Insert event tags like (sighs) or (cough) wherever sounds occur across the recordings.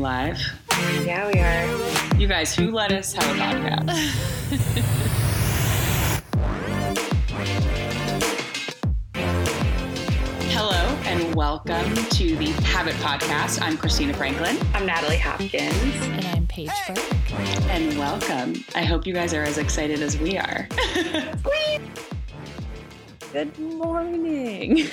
live? Yeah, we are. You guys, who let us have a podcast? (laughs) Hello and welcome to the Habyt Podcast. I'm Christina Franklin. I'm Natalie Hopkins. And I'm Paige Burke. And welcome. I hope you guys are as excited as we are. (laughs) Good morning.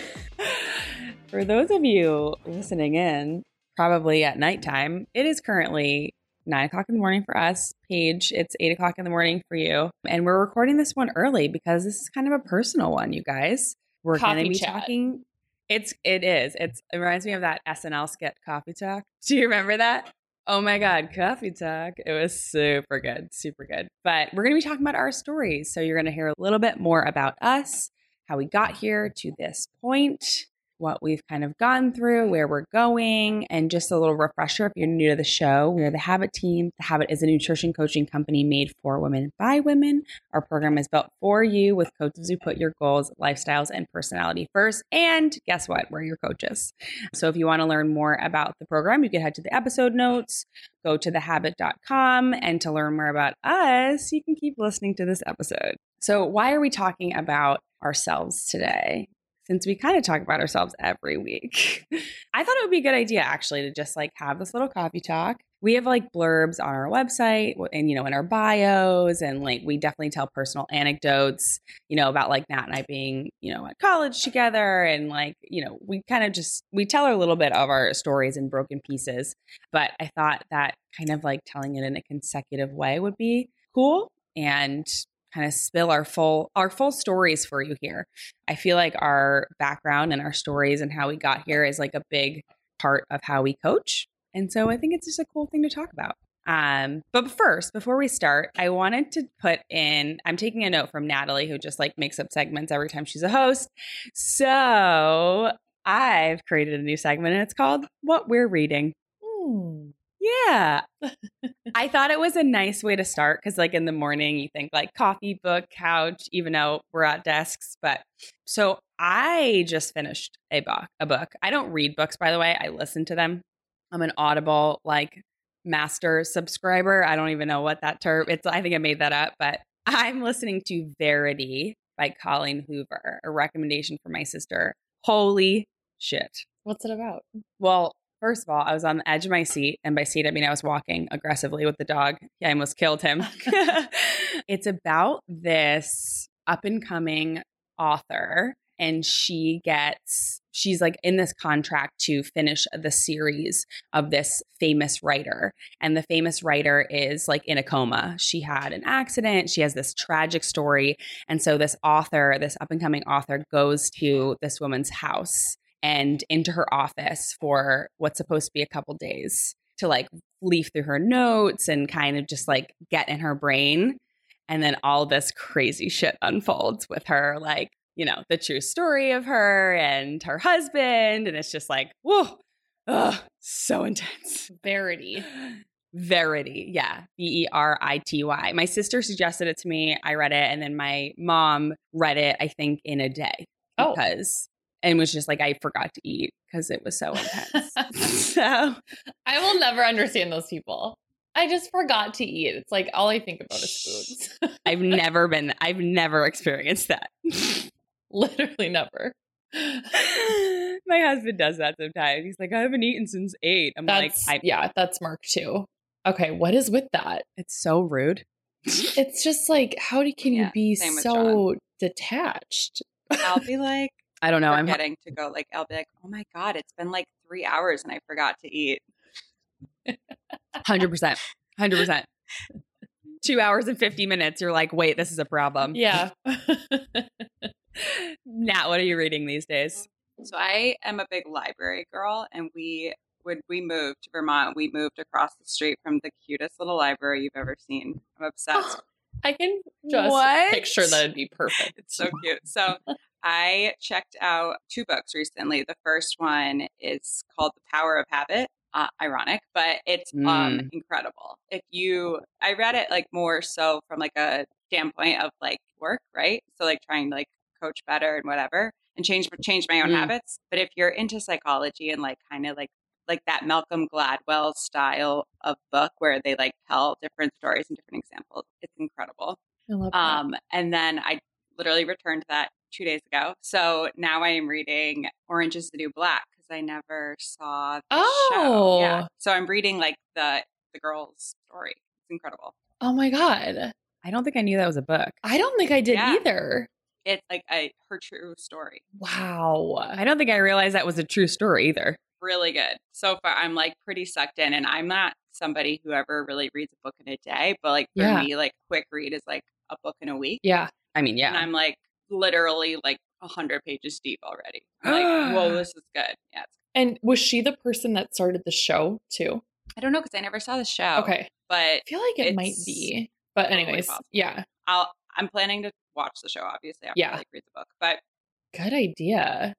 (laughs) For those of you listening in, probably at nighttime, it is currently nine o'clock in the morning for us. Paige, it's eight o'clock in the morning for you. And we're recording this one early because this is kind of a personal one, you guys. We're going to be chat. talking. It's it is. It's it reminds me of that SNL skit Coffee Talk. (laughs) Do you remember that? Oh my God, Coffee Talk. It was super good, super good. But we're going to be talking about our stories. So you're going to hear a little bit more about us, how we got here to this point, what we've kind of gone through, where we're going, and just a little refresher if you're new to the show. We're the Habyt team. The Habyt is a nutrition coaching company made for women by women. Our program is built for you with coaches who put your goals, lifestyles, and personality first. And guess what? We're your coaches. So if you want to learn more about the program, you can head to the episode notes, go to thehabyt.com, and to learn more about us, you can keep listening to this episode. So, why are we talking about ourselves today? Since we kind of talk about ourselves every week, (laughs) I thought it would be a good idea actually to just like have this little coffee talk. We have like blurbs on our website and, you know, in our bios, and like we definitely tell personal anecdotes, you know, about like Nat and I being, you know, at college together. And like, you know, we kind of just, we tell a little bit of our stories in broken pieces. But I thought that kind of like telling it in a consecutive way would be cool and kind of spill our full our full stories for you here. I feel like our background and our stories and how we got here is like a big part of how we coach. And so I think it's just a cool thing to talk about. Um, but first, before we start, I wanted to put in, I'm taking a note from Natalie, who just like makes up segments every time she's a host. So I've created a new segment and it's called What We're Reading. Hmm. Yeah. (laughs) I thought it was a nice way to start because, like, in the morning, you think like coffee, book, couch, even though we're at desks. But so I just finished a book. A book. I don't read books, by the way. I listen to them. I'm an Audible like master subscriber. I don't even know what that term. It's. I think I made that up, but (laughs) I'm listening to Verity by Colleen Hoover, a recommendation from my sister. Holy shit. What's it about? Well, first of all, I was on the edge of my seat, and by seat I mean I was walking aggressively with the dog. I almost killed him. (laughs) it's about this up and coming author, and she gets she's like in this contract to finish the series of this famous writer. And the famous writer is like in a coma. She had an accident, she has this tragic story. And so this author, this up and coming author, goes to this woman's house and into her office for what's supposed to be a couple days to like leaf through her notes and kind of just like get in her brain. And then all this crazy shit unfolds with her, like, you know, the true story of her and her husband. And it's just like, whoa, ugh, so intense. Verity. Verity. Yeah. V E R I T Y. My sister suggested it to me. I read it. And then my mom read it, I think, in a day. Oh. Because, and was just like, I forgot to eat because it was so intense. (laughs) (laughs) so, I will never understand those people. I just forgot to eat. It's like all I think about is foods. I've never been, I've never experienced that. (laughs) Literally never. my husband does that sometimes. He's like, I haven't eaten since eight. I'm That's like, I, yeah, that's Mark too. Okay, what is with that? it's so rude. It's just like how do can Yeah, you be so detached? I'll be like I don't know. I'm forgetting to go. Like I'll be like, oh my god, it's been like three hours and I forgot to eat. hundred percent, hundred percent. Mm. Two hours and fifty minutes. You're like, wait, this is a problem. Yeah. (laughs) Nat, what are you reading these days? Um, so I am a big library girl, and we when we moved to Vermont, we moved across the street from the cutest little library you've ever seen. I'm obsessed. (gasps) I can just What? picture that it'd be perfect. It's so cute. So I checked out two books recently. The first one is called The Power of Habit. Uh, ironic, but it's um Mm. incredible. If you, I read it like more so from like a standpoint of like work, right? So like trying to like coach better and whatever, and change change my own Mm. habits. But if you're into psychology and like kind of like like that Malcolm Gladwell style of book where they like tell different stories and different examples. It's incredible. I love that. Um, and then I literally returned that two days ago. So now I am reading Orange is the New Black because I never saw the show. Yeah. Oh. So I'm reading like the the girl's story. It's incredible. oh my god. I don't think I knew that was a book. I don't think I did Yeah. either. It's like a her true story. Wow. I don't think I realized that was a true story either. Really good. So far I'm like pretty sucked in and I'm not somebody who ever really reads a book in a day, but like for Yeah. me, like quick read is like a book in a week. Yeah. I mean, yeah. And. I'm like literally like a hundred pages deep already. I'm like, whoa, (gasps) this is good. Yeah. And was she the person that started the show too? I don't know because I never saw the show. Okay. But I feel like it might be. But anyways, possible. yeah. I'll I'm planning to watch the show obviously after Yeah. I like read the book. But Good idea.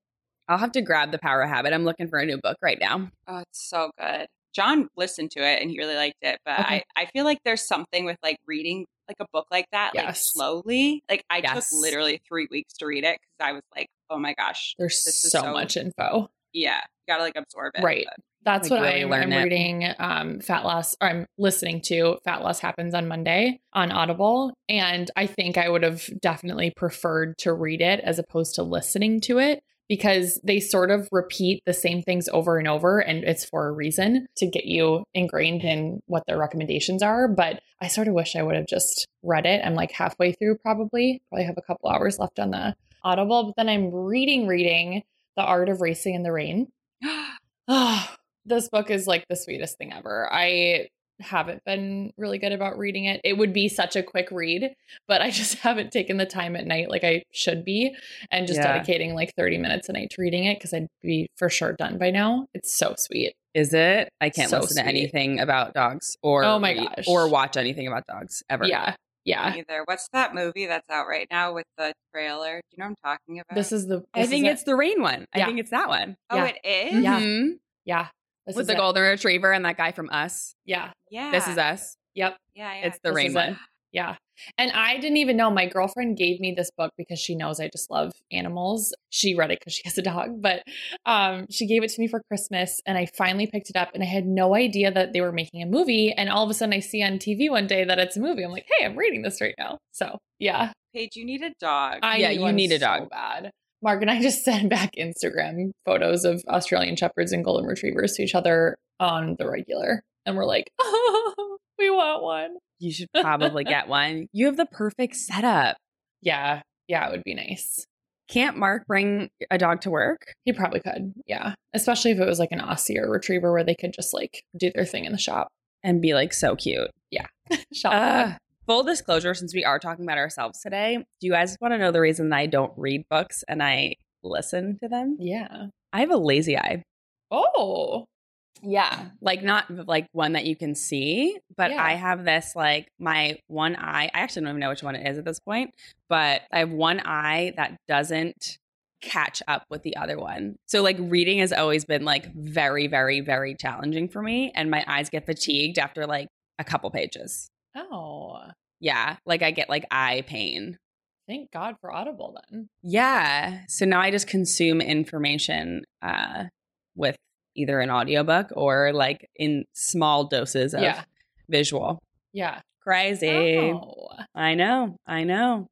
I'll have to grab the Power Habit. I'm looking for a new book right now. oh it's so good. John listened to it and he really liked it. But Okay. I, I feel like there's something with like reading like a book like that, like slowly. Like I Yes. took literally three weeks to read it because I was like, oh my gosh. There's so, so- much info. Yeah. You gotta like absorb it. Right. But That's Like, what really I'm, learn I'm it. reading. Um, Fat Loss, or I'm listening to Fat Loss happens on Monday on Audible, and I think I would have definitely preferred to read it as opposed to listening to it because they sort of repeat the same things over and over, and it's for a reason to get you ingrained in what their recommendations are. But I sort of wish I would have just read it. I'm like halfway through, probably. Probably have a couple hours left on the Audible, but then I'm reading, reading The Art of Racing in the Rain. (gasps) (sighs) This book is like the sweetest thing ever. I haven't been really good about reading it. It would be such a quick read, but I (laughs) just haven't taken the time at night like I should be and just Yeah. dedicating like 30 minutes a night to reading it because I'd be for sure done by now. It's so sweet. Is it? I can't So listen to anything about dogs or Oh my read- gosh. or watch anything about dogs ever. Yeah. Yeah. either. What's that movie that's out right now with the trailer? Do you know what I'm talking about? This is the I think is it's the rain one. I think it's that one. Oh, yeah. it is? Yeah. Mhm. yeah. This With is the it. golden retriever and that guy from Us. Yeah. Yeah. This is us. Yep. Yeah, yeah. It's the This rain is it. one. Yeah. And I didn't even know. My girlfriend gave me this book because she knows I just love animals. She read it because she has a dog, but um, she gave it to me for Christmas and I finally picked it up and I had no idea that they were making a movie. And all of a sudden I see on TV one day that it's a movie. I'm like, hey, I'm reading this right now. So yeah. Paige, you need a dog. I Yeah, you need a so dog. bad. Mark and I (laughs) just send back Instagram photos of Australian Shepherds and Golden Retrievers to each other on the regular. And we're like, oh, (laughs) we want one. You should probably get (laughs) one. You have the perfect setup. Yeah. Yeah, it would be nice. Can't Mark bring a dog to work? He probably could. Yeah. Especially if it was like an Aussie or retriever where they could just like do their thing in the shop. and be like so cute. Yeah. shop Uh, full disclosure, since we are talking about ourselves today, do you guys want to know the reason that I don't read books and I listen to them? Yeah. I have a lazy eye. Oh. Yeah. Like not like one that you can see, but Yeah. I have this like my one eye. I actually don't even know which one it is at this point, but I have one eye that doesn't catch up with the other one. So like reading has always been like very very very challenging for me and my eyes get fatigued after like a couple pages. Oh. Yeah, like I get like eye pain. Thank God for Audible then. Yeah. So now I just consume information uh with either an audiobook or like in small doses of Yeah. visual. Yeah. Crazy. Oh. I know. I know.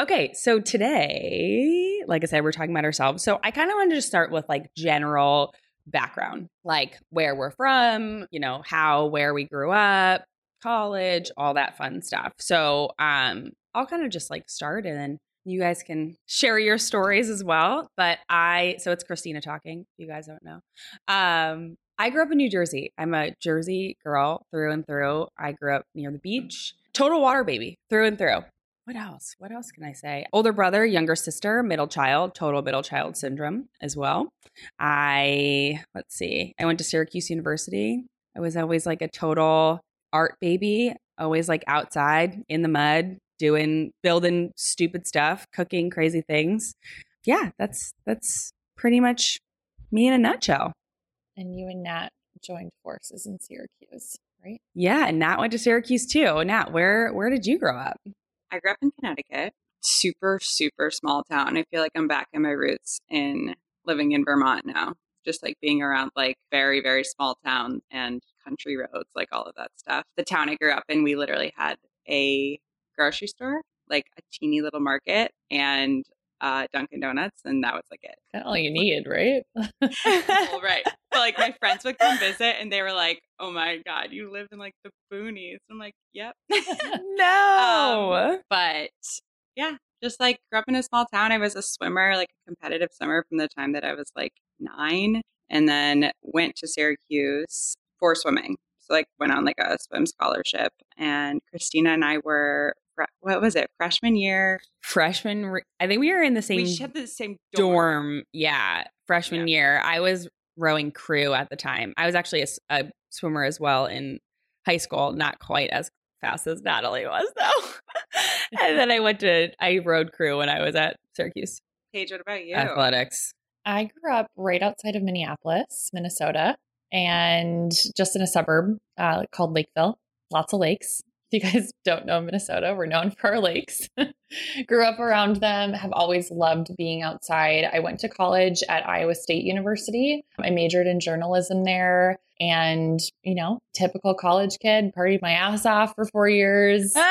Okay, so today, like I said, we're talking about ourselves. So I kind of wanted to start with like general background, like where we're from, you know, how, where we grew up, college, all that fun stuff. So um I'll kind of just like start and then you guys can (laughs) share your stories as well. But I, so it's Christina talking. You guys don't know. Um, I grew up in New Jersey. I'm a Jersey girl through and through. I grew up near the beach. Total water baby through and through. What else? What else can I say? Older brother, younger sister, middle child, total middle child syndrome as well. I, let's see, I went to Syracuse University. I was always like a total art baby, always like outside in the mud, doing, building stupid stuff, cooking crazy things. Yeah, that's, that's pretty much me in a nutshell. And you and Nat joined forces in Syracuse, right? Yeah, and Nat went to Syracuse too. Nat, where where did you grow up? I grew up in Connecticut, super, super small town. I feel like I'm back in my roots in living in Vermont now. just like being around like very, very small town and country roads, like all of that stuff. The town I grew up in, we literally had a grocery store, like a teeny little market, and uh, Dunkin' Donuts, and that was like it. Of all you need, right? (laughs) well, right. But like my friends would come visit, and they were like, "Oh my god, you live in like the boonies." I'm like, "Yep." (laughs) no. Um, but yeah, just like grew up in a small town. I was a swimmer, like a competitive swimmer from the time that I was like nine, and then went to Syracuse for swimming. So like went on like a swim scholarship, and Christina and I were what was it freshman year freshman re- i think we were in the same we had the same dorm, dorm. yeah freshman Yeah. year i was rowing crew at the time i was actually a swimmer as well in high school not quite as fast as natalie was (laughs) though and then i went to i rowed crew when i was at syracuse Paige, what about you? athletics I grew up right outside of Minneapolis, Minnesota, and just in a suburb uh, called Lakeville. Lots of lakes. If you guys (laughs) don't know Minnesota, we're known for our lakes. (laughs) grew up around them, have always loved being outside. I went to college at Iowa State University. I majored in journalism there. And, you know, typical college kid, partied my ass off for four years. (laughs)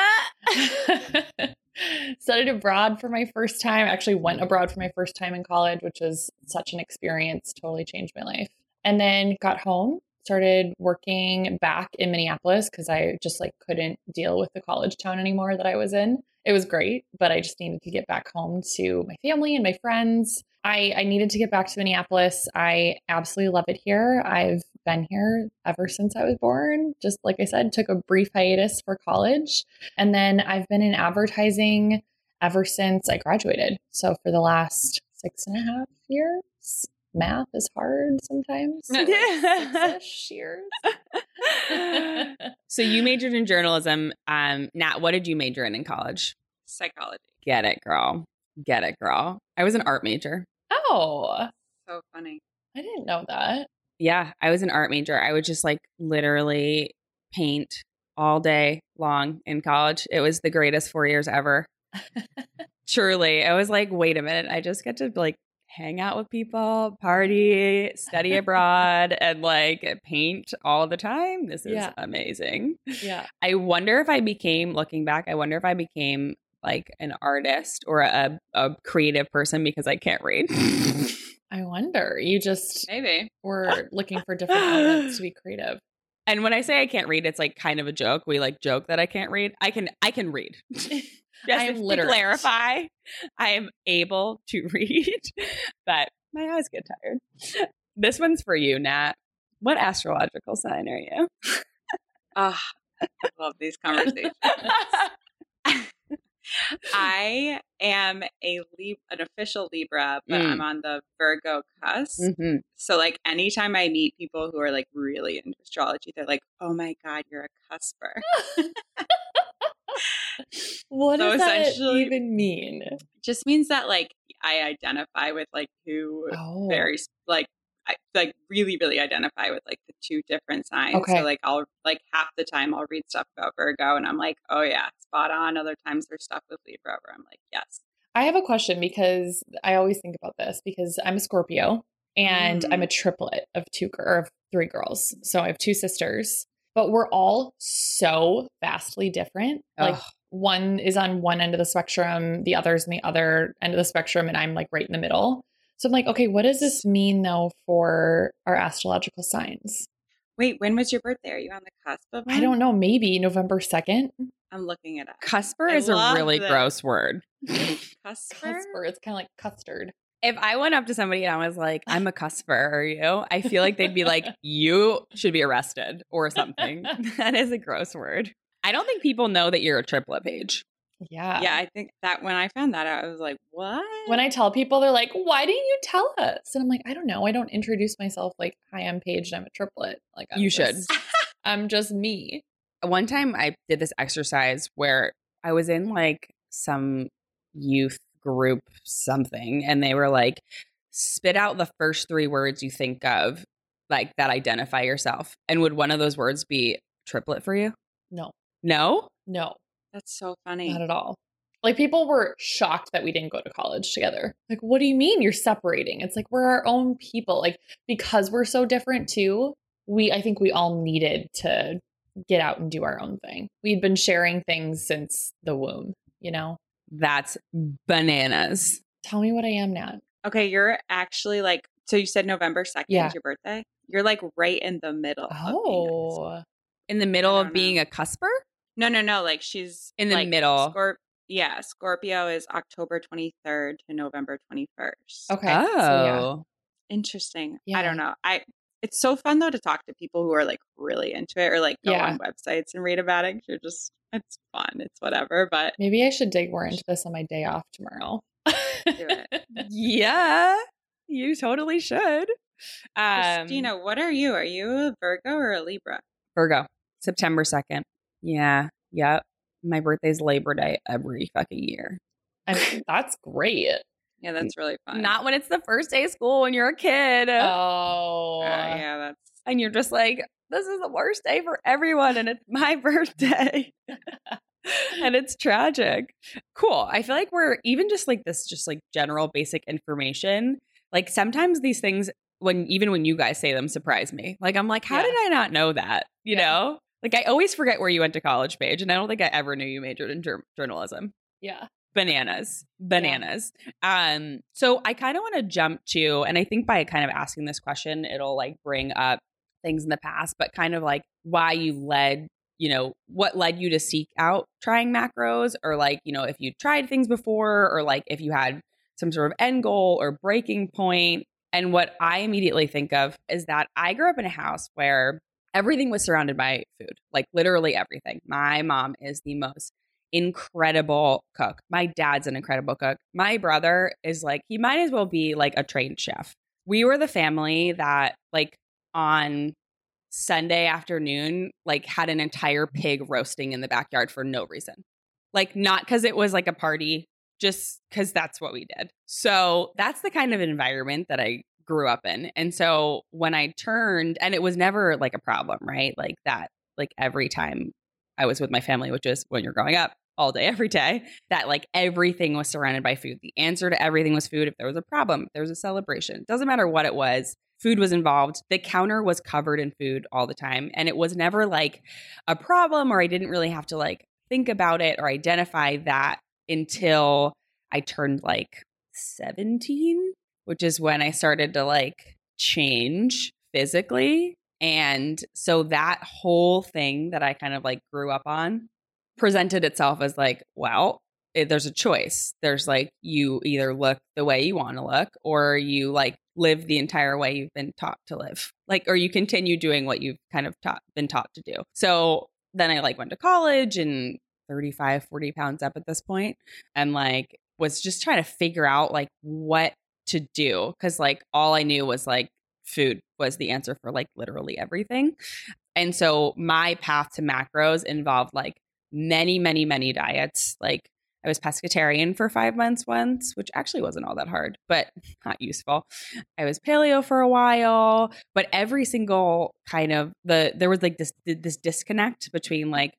studied abroad for my first time actually went abroad for my first time in college which was such an experience totally changed my life and then got home started working back in minneapolis because i just like couldn't deal with the college town anymore that i was in. It was great but i just needed to get back home to my family and my friends. I i needed to get back to minneapolis. I absolutely love it here. I've been here ever since i was born. Just like i said took a brief hiatus for college and then I've been in advertising ever since I graduated. So for the last six and a half years, math is hard sometimes. Yeah. Six-ish years. (laughs) so you majored in journalism um nat what did you major in in college Psychology. get it girl get it girl i was an art major oh, So funny. I didn't know that. Yeah, I was an art major. I would just like literally paint all day long in college. It was the greatest four years ever. (laughs) Truly. I was like, wait a minute. I just get to like hang out with people, party, study abroad, (laughs) and like paint all the time. This is Yeah. amazing. Yeah. I wonder if I became, looking back, I wonder if I became like an artist or a, a creative person because I can't read. (laughs) I wonder. You just Maybe. were looking for different elements to (laughs) be creative. And when I say I can't read, it's like kind of a joke. We like joke that I can't read. I can I can read. Am to clarify, I am able to (laughs) read, but my eyes get tired. This one's for you, Nat. What astrological sign are you? Ah, I love these conversations. (laughs) I am a Lib- an official Libra, but Mm. I'm on the Virgo cusp. Mhm. So like anytime I meet people who are like really into astrology, they're like, "Oh my god, you're a cusper." (laughs) What So does that even mean? just means that like I identify with like who Oh, very like I like really really identify with like the two different signs. Okay. So like I'll like half the time I'll read stuff about Virgo and I'm like, "Oh yeah, spot on." Other times there's stuff with Libra where I'm like, "Yes." I have a question because I always think about this because I'm a Scorpio and Mm. I'm a triplet of two or of three girls. So I have two sisters, but we're all so vastly different. Like Ugh. one is on one end of the spectrum, the other's in the other end of the spectrum, and I'm like right in the middle. So I'm like, okay, what does this mean though for our astrological signs? Wait, when was your birthday? Are you on the cusp of I don't know, maybe November 2nd. I'm looking it up. Cusper I is a really this. gross word. (laughs) Cusper? Cusper, it's kind of like custard. If I went up to somebody and I was like, I'm a cusper, are you? I feel like they'd be like, you should be arrested or something. (laughs) (laughs) that is a gross word. I don't think people know that you're a triplet page. Yeah. Yeah, I think that when I found that out, I was like, "What?" when I tell people, they're like, "Why didn't you tell us?" And I'm like, "I don't know. I don't introduce myself like, hi, I'm Paige, and I'm a triplet. Like, I'm You should. I'm just me." One time I did this exercise where I was in like some youth group something and they were like, spit out the first three words you think of like that identify yourself. And would one of those words be triplet for you? No, No? no, That's so funny. not at all. Like people were shocked that we didn't go to college together. Like, what do you mean you're separating? It's like we're our own people. Like because we're so different too, we I think we all needed to get out and do our own thing. We'd been sharing things since the womb, you know? That's bananas. Tell me what I am, now. Okay, you're actually like so you said November 2nd Yeah. is your birthday? You're like right in the middle. of Oh. In the middle of being know. a cusper? No, no, no. Like she's In the like, middle. Scorp- yeah, Scorpio is October 23rd to November 21st. Okay. Oh. So yeah. Oh. Interesting. I don't know. I it's so fun though to talk to people who are like really into it or like go Yeah. on websites and read about it. You're just it's fun. It's whatever. But Maybe I should dig more into this on my day off tomorrow. do it. (laughs) Yeah, you totally should. Um, Christina, what are you? Are you a Virgo or a Libra? Virgo, September 2nd. Yeah, yep. My birthday's Labor Day every fucking year. I (laughs) mean, that's great. Yeah, that's really fun. Not when it's the first day of school when you're a kid. Oh. Uh, yeah, that's And you're just like, this is the worst day for everyone, and it's (laughs) my birthday. (laughs) and it's tragic. Cool. I feel like we're even just like this, just like general basic information. Like sometimes these things, when even when you guys say them, surprise me. Like I'm like, how Yeah. did I not know that? You Yeah. know? Like I always forget where you went to college, Paige, and I don't think I ever knew you majored in jour- journalism Yeah. Bananas. Bananas. Um so i kind of want to jump to and i think by kind of asking this question it'll like bring up things in the past but kind of like why you led you know what led you to seek out trying macros or like you know if you tried things before or like if you had some sort of end goal or breaking point. And what i immediately think of is that i grew up in a house where everything was surrounded by food like literally everything. My mom is the most incredible cook. My dad's an incredible cook. My brother is like, he might as well be like a trained chef. We were the family that, like, on Sunday afternoon, like, had an entire pig roasting in the backyard for no reason. Like, not because it was like a party, just because that's what we did. So that's the kind of environment that I grew up in. And so when I turned, and it was never like a problem, right? Like, that, like, every time I was with my family, which is when you're growing up all day, (laughs) every day, that like everything was surrounded by food. The answer to everything was food. If there was a problem, there was a celebration, doesn't matter what it was, food was involved. The counter was covered in food all the time. And it was never like a problem or I didn't really have to like think about it or identify that until I turned like 17, which is when I started to like change physically. And so that whole thing that I kind of like grew up on presented itself as like, well, it, there's a choice. There's like, you either look the way you want to look or you like live the entire way you've been taught to live. Like, or you continue doing what you've kind of taught, been taught to do. So then I like went to college and 35, 40 pounds up at this point and like was just trying to figure out like what to do. Cause like all I knew was like food was the answer for like literally everything. And so my path to macros involved like many, many, many diets. Like I was pescatarian for five months once, which actually wasn't all that hard, but (laughs) not useful. I was paleo for a while, but every single kind of the there was like this this disconnect between like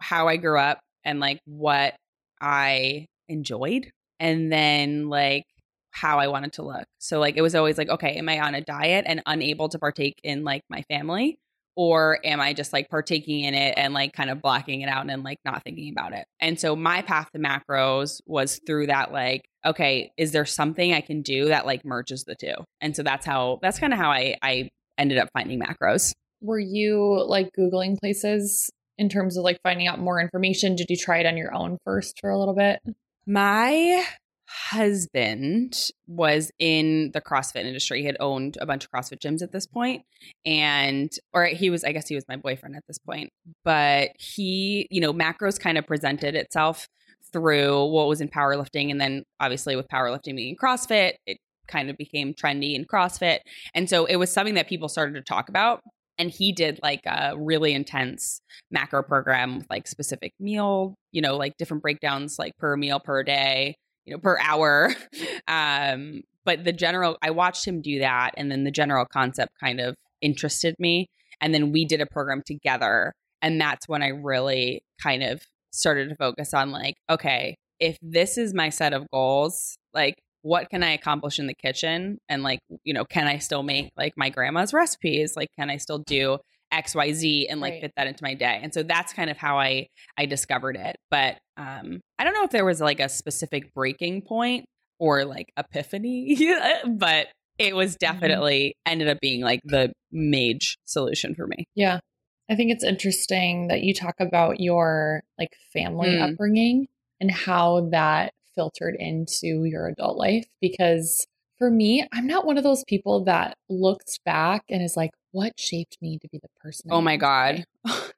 how I grew up and like what I enjoyed, and then like how I wanted to look. So like it was always like, okay, am I on a diet and unable to partake in like my family? Or am I just like partaking in it and like kind of blocking it out and like not thinking about it? And so my path to macros was through that, like, okay, is there something I can do that like merges the two? And so that's how, that's kind of how I, I ended up finding macros. Were you like Googling places in terms of like finding out more information? Did you try it on your own first for a little bit? My husband was in the CrossFit industry. He had owned a bunch of CrossFit gyms at this point, and or he was, I guess, he was my boyfriend at this point. But he, you know, macros kind of presented itself through what was in powerlifting, and then obviously with powerlifting being CrossFit, it kind of became trendy in CrossFit, and so it was something that people started to talk about. And he did like a really intense macro program with like specific meal, you know, like different breakdowns, like per meal per day, you know, per hour. (laughs) Um, but the general, I watched him do that. And then the general concept kind of interested me. And then we did a program together. And that's when I really kind of started to focus on like, okay, if this is my set of goals, like what can I accomplish in the kitchen? And like, you know, can I still make like my grandma's recipes? Like, can I still do XYZ and like Right. fit that into my day? And so that's kind of how I I discovered it. But um I don't know if there was like a specific breaking point or like epiphany, (laughs) but it was definitely ended up being like the mage solution for me. Yeah. I think it's interesting that you talk about your like family Mm. upbringing and how that filtered into your adult life because for me, I'm not one of those people that looks back and is like, what shaped me to be the person? I Oh my god.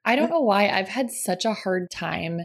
I don't (laughs) know why I've had such a hard time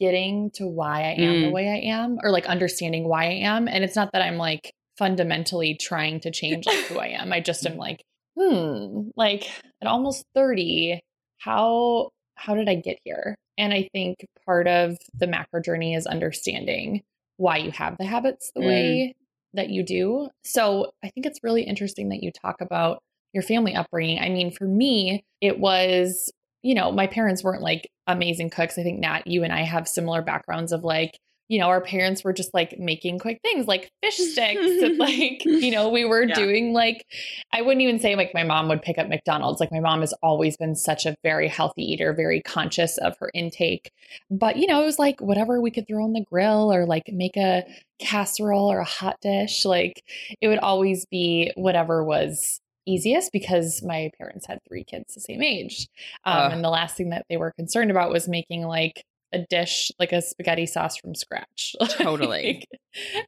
getting to why I am the Mm. way I am or like understanding why I am. And it's not that I'm like fundamentally trying to (laughs) change like who I am. I just am like, hmm, like at almost 30, how how did I get here? And I think part of the macro journey is understanding why you have the habits the Mm. way that you do. So I think it's really interesting that you talk about your family upbringing. I mean, for me, it was, you know, my parents weren't like amazing cooks. I think Nat, you and I have similar backgrounds of like, you know, our parents were just like making quick things like fish sticks and like, (laughs) you know, we were Yeah. doing like I wouldn't even say like my mom would pick up McDonald's. Like my mom has always been such a very healthy eater, very conscious of her intake. But you know, it was like whatever we could throw on the grill or like make a casserole or a hot dish. Like it would always be whatever was easiest because my parents had three kids the same age. Um, Ugh. and the last thing that they were concerned about was making like a dish like a spaghetti sauce from scratch. (laughs) Totally. Like,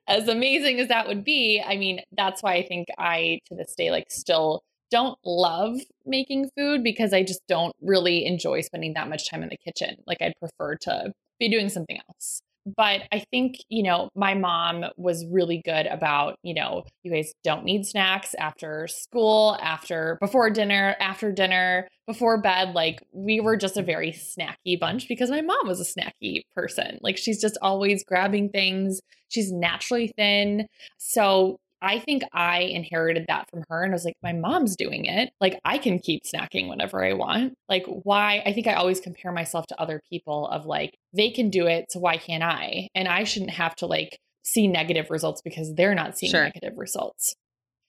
as amazing as that would be, I mean, that's why I think I to this day like still don't love making food because I just don't really enjoy spending that much time in the kitchen. Like I'd prefer to be doing something else. But I think, you know, my mom was really good about, you know, you guys don't need snacks after school, after, before dinner, after dinner, before bed. Like we were just a very snacky bunch because my mom was a snacky person. Like she's just always grabbing things. She's naturally thin. So I think I inherited that from her and I was like, my mom's doing it. Like I can keep snacking whenever I want. Like why? I think I always compare myself to other people of like, they can do it. So why can't I? And I shouldn't have to like see negative results because they're not seeing Sure. negative results.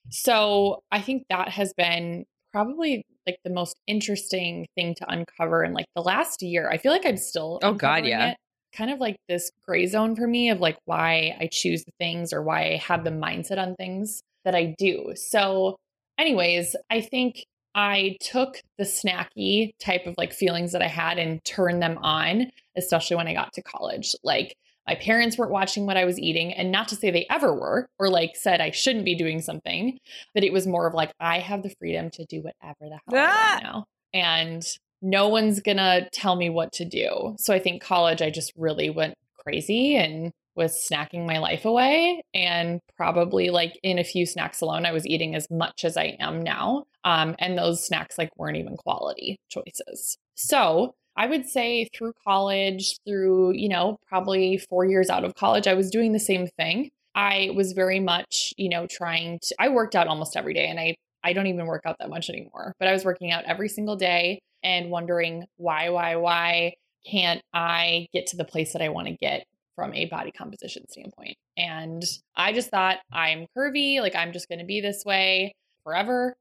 So I think that has been probably like the most interesting thing to uncover in like the last year. I feel like I'm still Oh, God, yeah. it. Kind of like this gray zone for me of like why I choose the things or why I have the mindset on things that I do. So, anyways, I think I took the snacky type of like feelings that I had and turned them on, especially when I got to college. Like my parents weren't watching what I was eating, and not to say they ever were or like said I shouldn't be doing something, but it was more of like I have the freedom to do whatever the hell I Ah! want now. And no one's gonna tell me what to do. So I think college, I just really went crazy and was snacking my life away. And probably like in a few snacks alone, I was eating as much as I am now. Um, and those snacks like weren't even quality choices. So I would say through college, through, you know, probably four years out of college, I was doing the same thing. I was very much, you know, trying to, I worked out almost every day and I, I don't even work out that much anymore, but I was working out every single day and wondering why, why, why can't I get to the place that I want to get from a body composition standpoint? And I just thought I'm curvy, like I'm just going to be this way forever.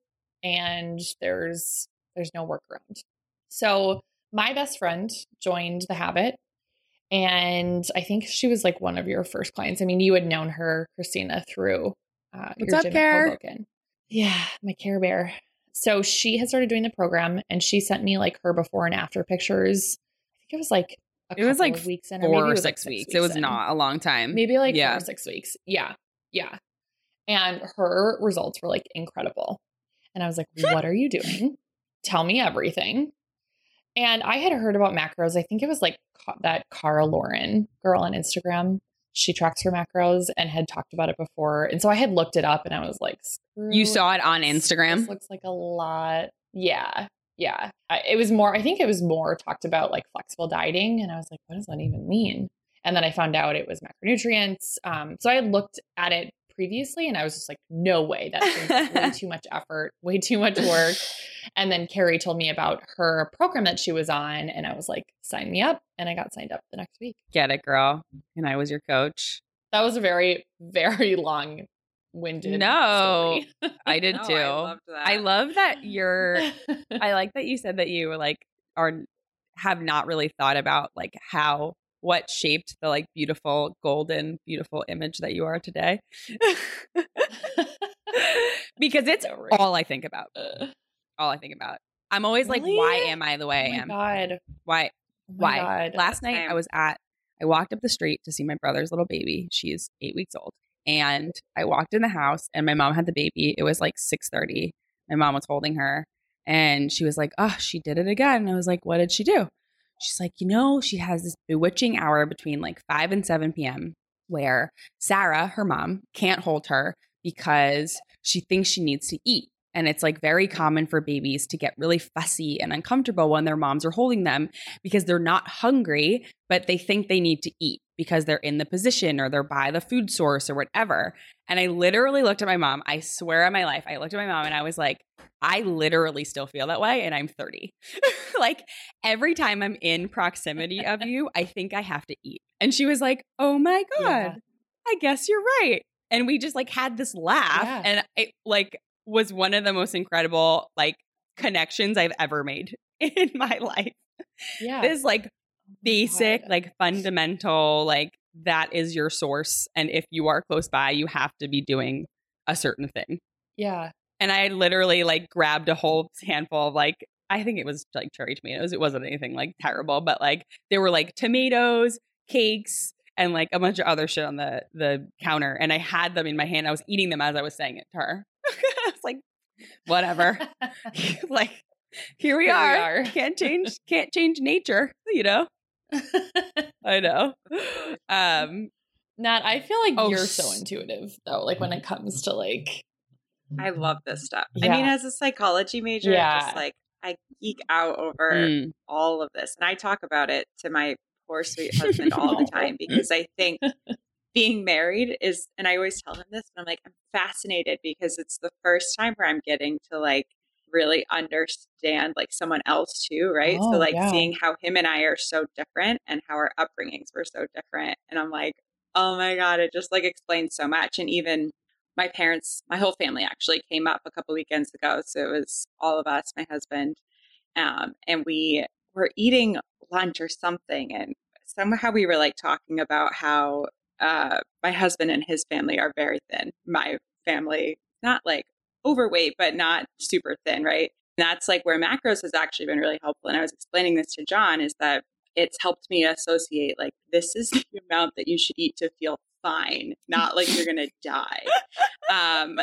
And there's, there's no workaround. So my best friend joined the Habyt and I think she was like one of your first clients. I mean, you had known her, Christina, through uh, What's your up, Care? Yeah, my Care Bear. So she had started doing the program, and she sent me like her before and after pictures. I think it was like a It was like weeks in, Four maybe or it was, like, six, weeks. It was in. not a long time. maybe like Yeah. four or six weeks. Yeah, yeah. And her results were like incredible. And I was like, "What are you doing? Tell me everything." And I had heard about macros. I think it was like that Cara Lauren girl on Instagram. She tracks her macros and had talked about it before. And so I had looked it up and I was like, You saw it on. Instagram? This looks like a lot. Yeah. Yeah. I, it was more, I think it was more talked about like flexible dieting. And I was like, what does that even mean? And then I found out it was macronutrients. Um, so I had looked at it previously. And I was just like, no way. that's way (laughs) too much effort, way too much work. And then Carrie told me about her program that she was on. And I was like, sign me up. And I got signed up the next week. Get it, girl. And I was your coach. That was a very, (laughs) very long winded. No, (laughs) I did No, too. I loved that. I love that you're I like that you said that you were like are have not really thought about like how what shaped the like beautiful golden beautiful image that you are today. (laughs) because it's all I think about. All I think about. I'm always like why am I the way oh I am? God. Why Oh why? God. Last night I was at I walked up the street to see my brother's little baby. She's 8 weeks old. And I walked in the house and my mom had the baby. It was like 6:30. My mom was holding her and she was like, "Oh, she did it again." And I was like, "What did she do?" She's like, "You know, she has this bewitching hour between like 5 and 7 p.m. where Sarah, her mom, can't hold her because she thinks she needs to eat." And it's like very common for babies to get really fussy and uncomfortable when their moms are holding them because they're not hungry, but they think they need to eat because they're in the position or they're by the food source or whatever. And I literally looked at my mom. I swear on my life, I looked at my mom and I was like, I literally still feel that way and I'm 30. (laughs) like every time I'm in proximity of (laughs) you, I think I have to eat. And she was like, "Oh my god. Yeah. I guess you're right." And we just like had this laugh Yeah. and it like was one of the most incredible like connections I've ever made (laughs) in my life Yeah. this like oh basic God. like fundamental like that is your source and if you are close by you have to be doing a certain thing yeah. and i literally like grabbed a mm. whole handful of like i think it was like cherry tomatoes it wasn't anything like terrible but like there were like tomatoes cakes and like a bunch of other shit on the the counter and i had them in my hand i was eating them as i was saying it to her (laughs) i was like whatever (laughs) (laughs) like here we, Here we are. are. can't change can't change nature you know i know um Nat, I feel like Oh, you're so intuitive though, like when it comes to like I love this stuff. I mean, as a psychology major, Yeah. just like I geek out over mm, all of this. And I talk about it to my poor sweet husband all the time because I think being married is, and I always tell him this, and I'm like, I'm fascinated because it's the first time where I'm getting to like really understand like someone else too, right? Oh, so, like, yeah. seeing how him and I are so different and how our upbringings were so different. And I'm like, oh my God, it just like explains so much. And even my parents, my whole family actually came up a couple weekends ago. So it was all of us, my husband, um, and we were eating lunch or something. And somehow we were like talking about how uh, my husband and his family are very thin. My family, not like overweight, but not super thin, right? And that's like where macros has actually been really helpful. And I was explaining this to John is that it's helped me associate like this is (laughs) the amount that you should eat to feel fine, not like you're gonna die. Um,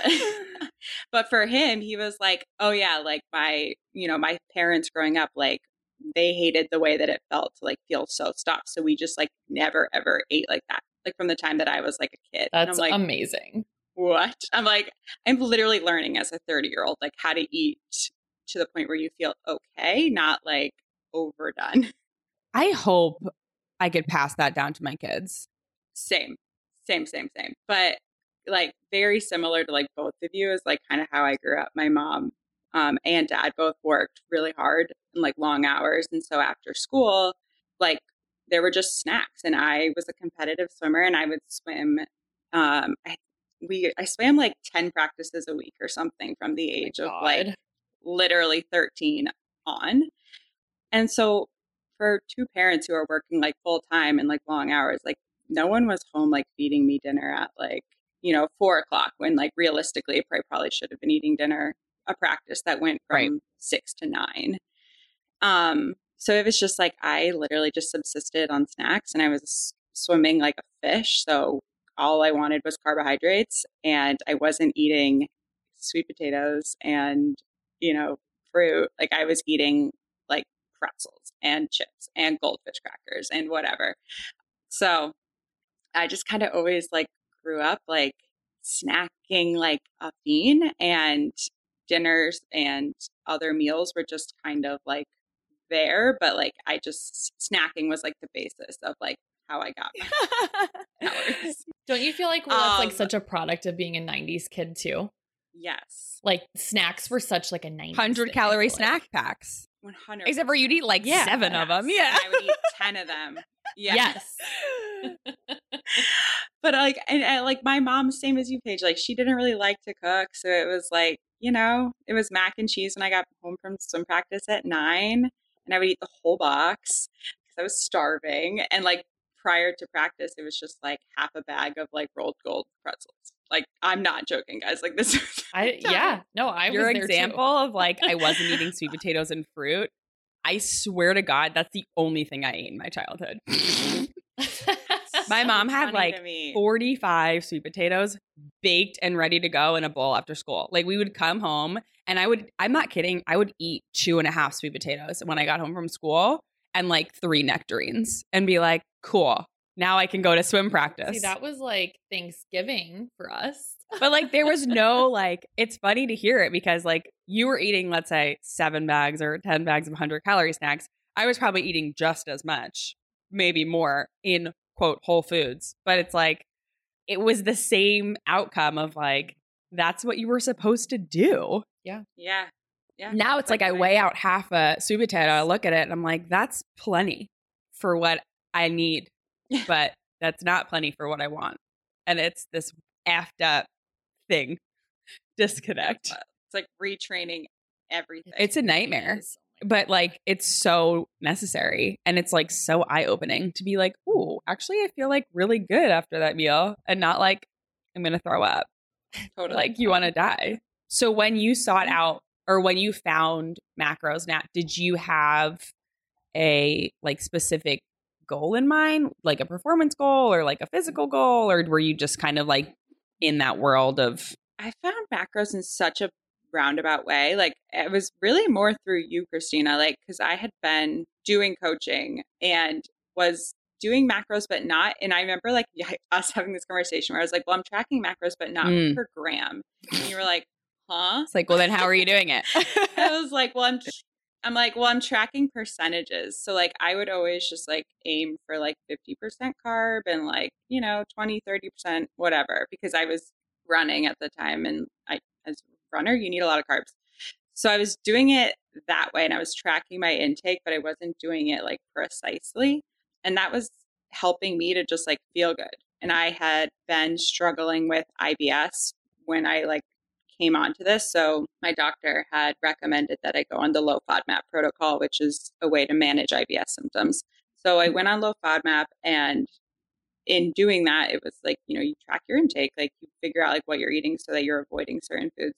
(laughs) but for him, he was like, "Oh yeah, like my, you know, my parents growing up, like they hated the way that it felt to like feel so stuffed, so we just like never ever ate like that, like from the time that I was like a kid." and that's I'm like, amazing. what? I'm like, I'm literally learning as a 30 year old, like how to eat to the point where you feel okay, not like overdone. (laughs) i hope i could pass that down to my kids Same, same, same, same. But like very similar to like both of you is like kind of how I grew up. My mom um, and dad both worked really hard and like long hours. And so after school, like there were just snacks. And I was a competitive swimmer and I would swim. Um, I, we, I swam like 10 practices a week or something from the age of like literally 13 on. And so for two parents who are working like full time and like long hours, like no one was home like feeding me dinner at like, you know, four o'clock when like realistically I probably should have been eating dinner a practice that went from Right. six to nine. Um, so it was just like I literally just subsisted on snacks and I was swimming like a fish. So all I wanted was carbohydrates and I wasn't eating sweet potatoes and, you know, fruit. Like I was eating like pretzels and chips and goldfish crackers and whatever. So I just kind of always like grew up like snacking like a fiend and dinners and other meals were just kind of like there, but like I just snacking was like the basis of like how I got. (laughs) Don't you feel like well, that's like Um, such a product of being a 90s kid too? Yes. Like snacks were such like a 90s 100 thing, calorie feel like. snack packs. 100 Except for you'd eat like Yeah. seven of them. Yes, Yeah. and I would eat 10 of them. Yeah. Yes. (laughs) (laughs) but like and, and like my mom same as you paige like she didn't really like to cook so it was like you know it was mac and cheese when i got home from swim practice at nine and i would eat the whole box because i was starving and like prior to practice it was just like half a bag of like Rold Gold pretzels like i'm not joking guys like this (laughs) I yeah, no, I Your was there example of like I wasn't eating sweet (laughs) potatoes and fruit. I swear to God, that's the only thing I ate in my childhood. (laughs) My mom had, like, 45 sweet potatoes baked and ready to go in a bowl after school. Like we would come home and I would, I'm not kidding, I would eat two and a half sweet potatoes when I got home from school and like three nectarines and be like, cool, now I can go to swim practice. See, that was like Thanksgiving for us. but like there was (laughs) no like, it's funny to hear it because like you were eating, let's say, seven bags or 10 bags of 100 calorie snacks. I was probably eating just as much, maybe more in quote Whole Foods. But it's like, it was the same outcome of like, that's what you were supposed to do. yeah yeah Yeah. Now it's like I weigh out half a sweet potato, I look at it and I'm like, that's plenty for what I need, (laughs) but that's not plenty for what I want. And it's this effed up thing. (laughs) Disconnect. it's like retraining everything It's a nightmare. Yes. But like it's so necessary and it's like so eye opening to be like, ooh, actually I feel like really good after that meal and not like I'm gonna throw up. Totally Like you wanna die. So when you sought mm-hmm. out or when you found macros Nat, did you have a like specific goal in mind, like a performance goal or like a mm-hmm. physical goal, or were you just kind of like in that world of I found macros in such a roundabout way. Like it was really more through you, Christina, like because I had been doing coaching and was doing macros, but not. And I remember like (laughs) us having this conversation where I was like, well, I'm tracking macros, but not Mm. per gram. And you were like, huh? it's like, well then how are you doing it? (laughs) I was like, well, I'm. (laughs) tr- I'm like, well, I'm tracking percentages. So like I would always just like aim for like 50% carb and like, you know, 20, 30%, whatever, because I was running at the time and I as a runner, you need a lot of carbs. So I was doing it that way and I was tracking my intake, but I wasn't doing it like precisely. And that was helping me to just like feel good. And I had been struggling with IBS when I like came onto this. So my doctor had recommended that I go on the low FODMAP protocol, which is a way to manage IBS symptoms. So I mm-hmm. went on low FODMAP and in doing that, it was like, you know, you track your intake, like you figure out like what you're eating so that you're avoiding certain foods.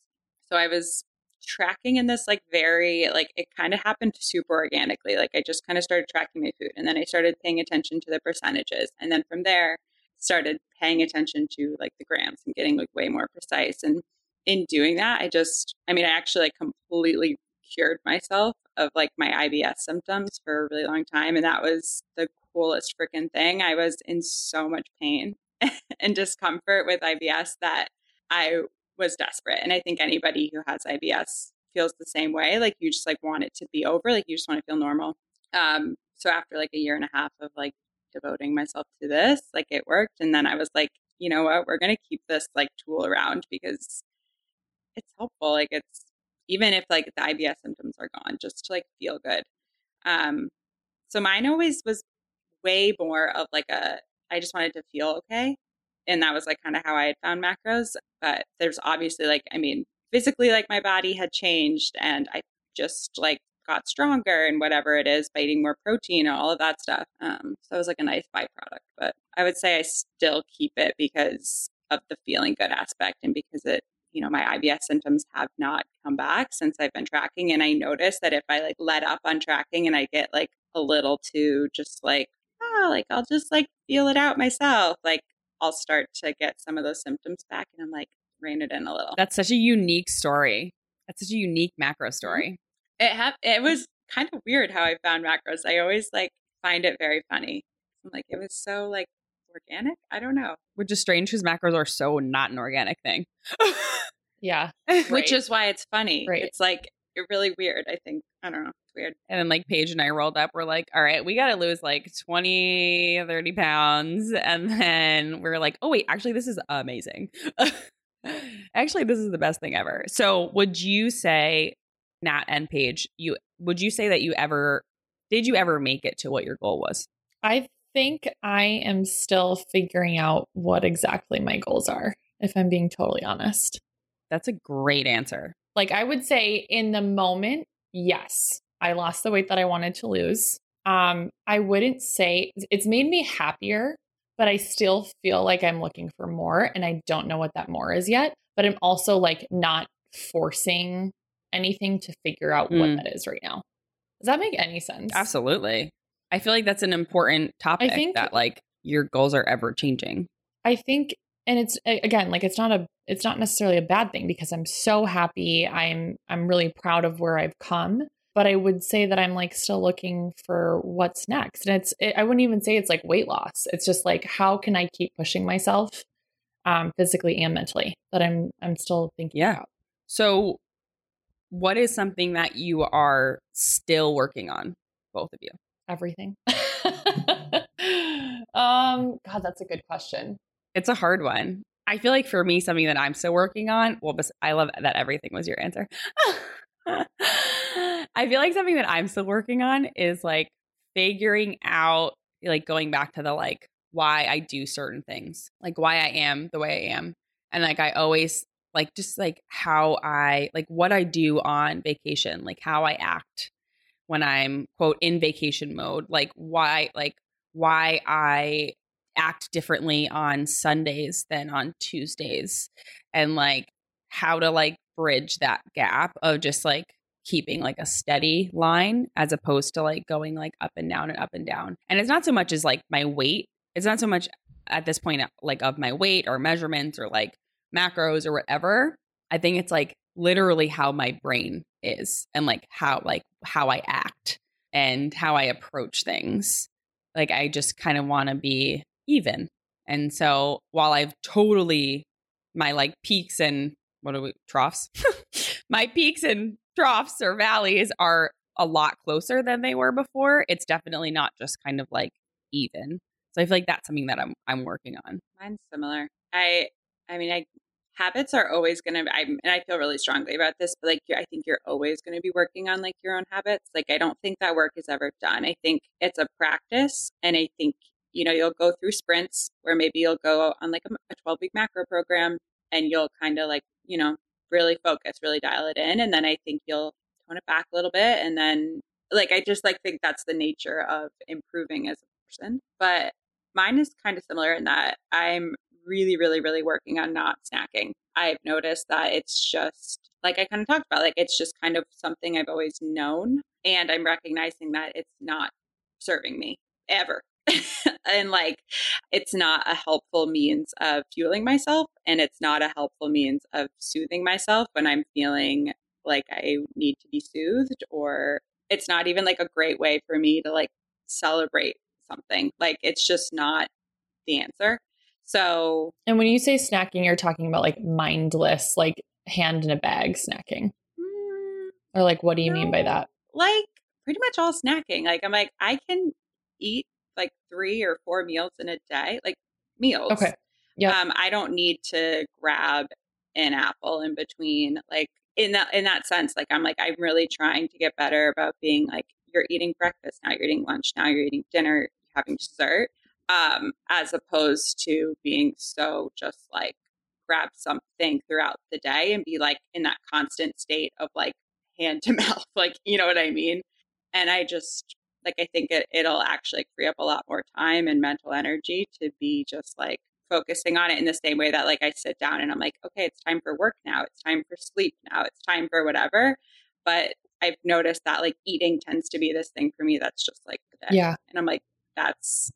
So I was tracking in this like very like it kind of happened super organically. Like I just kind of started tracking my food and then I started paying attention to the percentages. And then from there started paying attention to like the grams and getting like way more precise. And in doing that, I just I mean I actually like completely cured myself of like my IBS symptoms for a really long time. And that was the coolest freaking thing. I was in so much pain (laughs) and discomfort with IBS that I was desperate. And I think anybody who has IBS feels the same way. Like you just like want it to be over. Like you just want to feel normal. Um, so after like a year and a half of like devoting myself to this, like it worked. And then I was like, you know what, we're gonna keep this like tool around because it's helpful. Like it's even if like the IBS symptoms are gone, just to like feel good. Um, so mine always was way more of like a I just wanted to feel okay. And that was like kind of how I had found macros. But there's obviously like, I mean, physically like my body had changed and I just like got stronger and whatever it is by eating more protein and all of that stuff. Um, so it was like a nice byproduct. But I would say I still keep it because of the feeling good aspect and because it, you know, my IBS symptoms have not come back since I've been tracking. And I noticed that if I like let up on tracking and I get like a little too just like, ah, like I'll just like feel it out myself, like I'll start to get some of those symptoms back and I'm like, rein it in a little. That's such a unique story. That's such a unique macro mm-hmm. story. it ha- it was kind of weird how I found macros. I always like find it very funny. I'm like, it was so like organic. I don't know. Which is strange because macros are so not an organic thing. Yeah. (laughs) Which is why it's funny. Right. It's like really weird, I think. I don't know. Weird. And then like Paige and I rolled up. We're like, all right, we got to lose like 20, 30 pounds. And then we're like, oh, wait, actually, this is amazing. (laughs) actually, this is the best thing ever. So would you say, Nat and Paige, you would you say that you ever did you ever make it to what your goal was? I think I am still figuring out what exactly my goals are, if I'm being totally honest. That's a great answer. Like I would say in the moment, yes, I lost the weight that I wanted to lose. Um, I wouldn't say it's made me happier, but I still feel like I'm looking for more and I don't know what that more is yet. But I'm also like not forcing anything to figure out mm. what that is right now. Does that make any sense? Absolutely. I feel like that's an important topic I think that like your goals are ever changing. I think and it's again like it's not a it's not necessarily a bad thing because I'm so happy. I'm I'm really proud of where I've come, but I would say that I'm like still looking for what's next. And it's it, I wouldn't even say it's like weight loss. It's just like how can I keep pushing myself um physically and mentally that I'm I'm still thinking yeah. About. So what is something that you are still working on both of you? Everything. (laughs) um god, that's a good question. It's a hard one. I feel like for me, something that I'm still working on, well, I love that everything was your answer. (laughs) I feel like something that I'm still working on is like figuring out, like going back to the like why I do certain things, like why I am the way I am. And like I always like just like how I like what I do on vacation, like how I act when I'm quote in vacation mode, like why like why I act differently on Sundays than on Tuesdays and like how to like bridge that gap of just like keeping like a steady line as opposed to like going like up and down and up and down. And it's not so much as like my weight. It's not so much at this point uh, like of my weight or measurements or like macros or whatever. I think it's like literally how my brain is and like how like how I act and how I approach things. Like I just kind of want to be even. And so while I've totally my like peaks and what are we troughs? (laughs) my peaks and troughs or valleys are a lot closer than they were before. It's definitely not just kind of like even. So I feel like that's something that I'm I'm working on. Mine's similar. I I mean I habits are always going to I and I feel really strongly about this, but like I think you're always going to be working on like your own habits. Like I don't think that work is ever done. I think it's a practice and I think you know, you'll go through sprints where maybe you'll go on like a 12 week macro program and you'll kind of like, you know, really focus, really dial it in. And then I think you'll tone it back a little bit. And then, like, I just like think that's the nature of improving as a person. But mine is kind of similar in that I'm really, really, really working on not snacking. I've noticed that it's just like I kind of talked about, like, it's just kind of something I've always known. And I'm recognizing that it's not serving me ever (laughs) and like it's not a helpful means of fueling myself and it's not a helpful means of soothing myself when i'm feeling like i need to be soothed or it's not even like a great way for me to like celebrate something. Like it's just not the answer. So and when you say snacking you're talking about like mindless like hand in a bag snacking. Mm, or like what do you no, mean by that? Like pretty much all snacking. Like i'm like i can eat like three or four meals in a day, like meals. Okay. Yeah. Um, I don't need to grab an apple in between. Like in that in that sense, like I'm like I'm really trying to get better about being like you're eating breakfast now, you're eating lunch now, you're eating dinner, you're having dessert, um, as opposed to being so just like grab something throughout the day and be like in that constant state of like hand to (laughs) mouth, like you know what I mean. And I just like I think it, it'll actually free up a lot more time and mental energy to be just like focusing on it in the same way that like I sit down and I'm like, okay, it's time for work now. It's time for sleep now. It's time for whatever. But I've noticed that like eating tends to be this thing for me that's just like Yeah. And I'm like, that's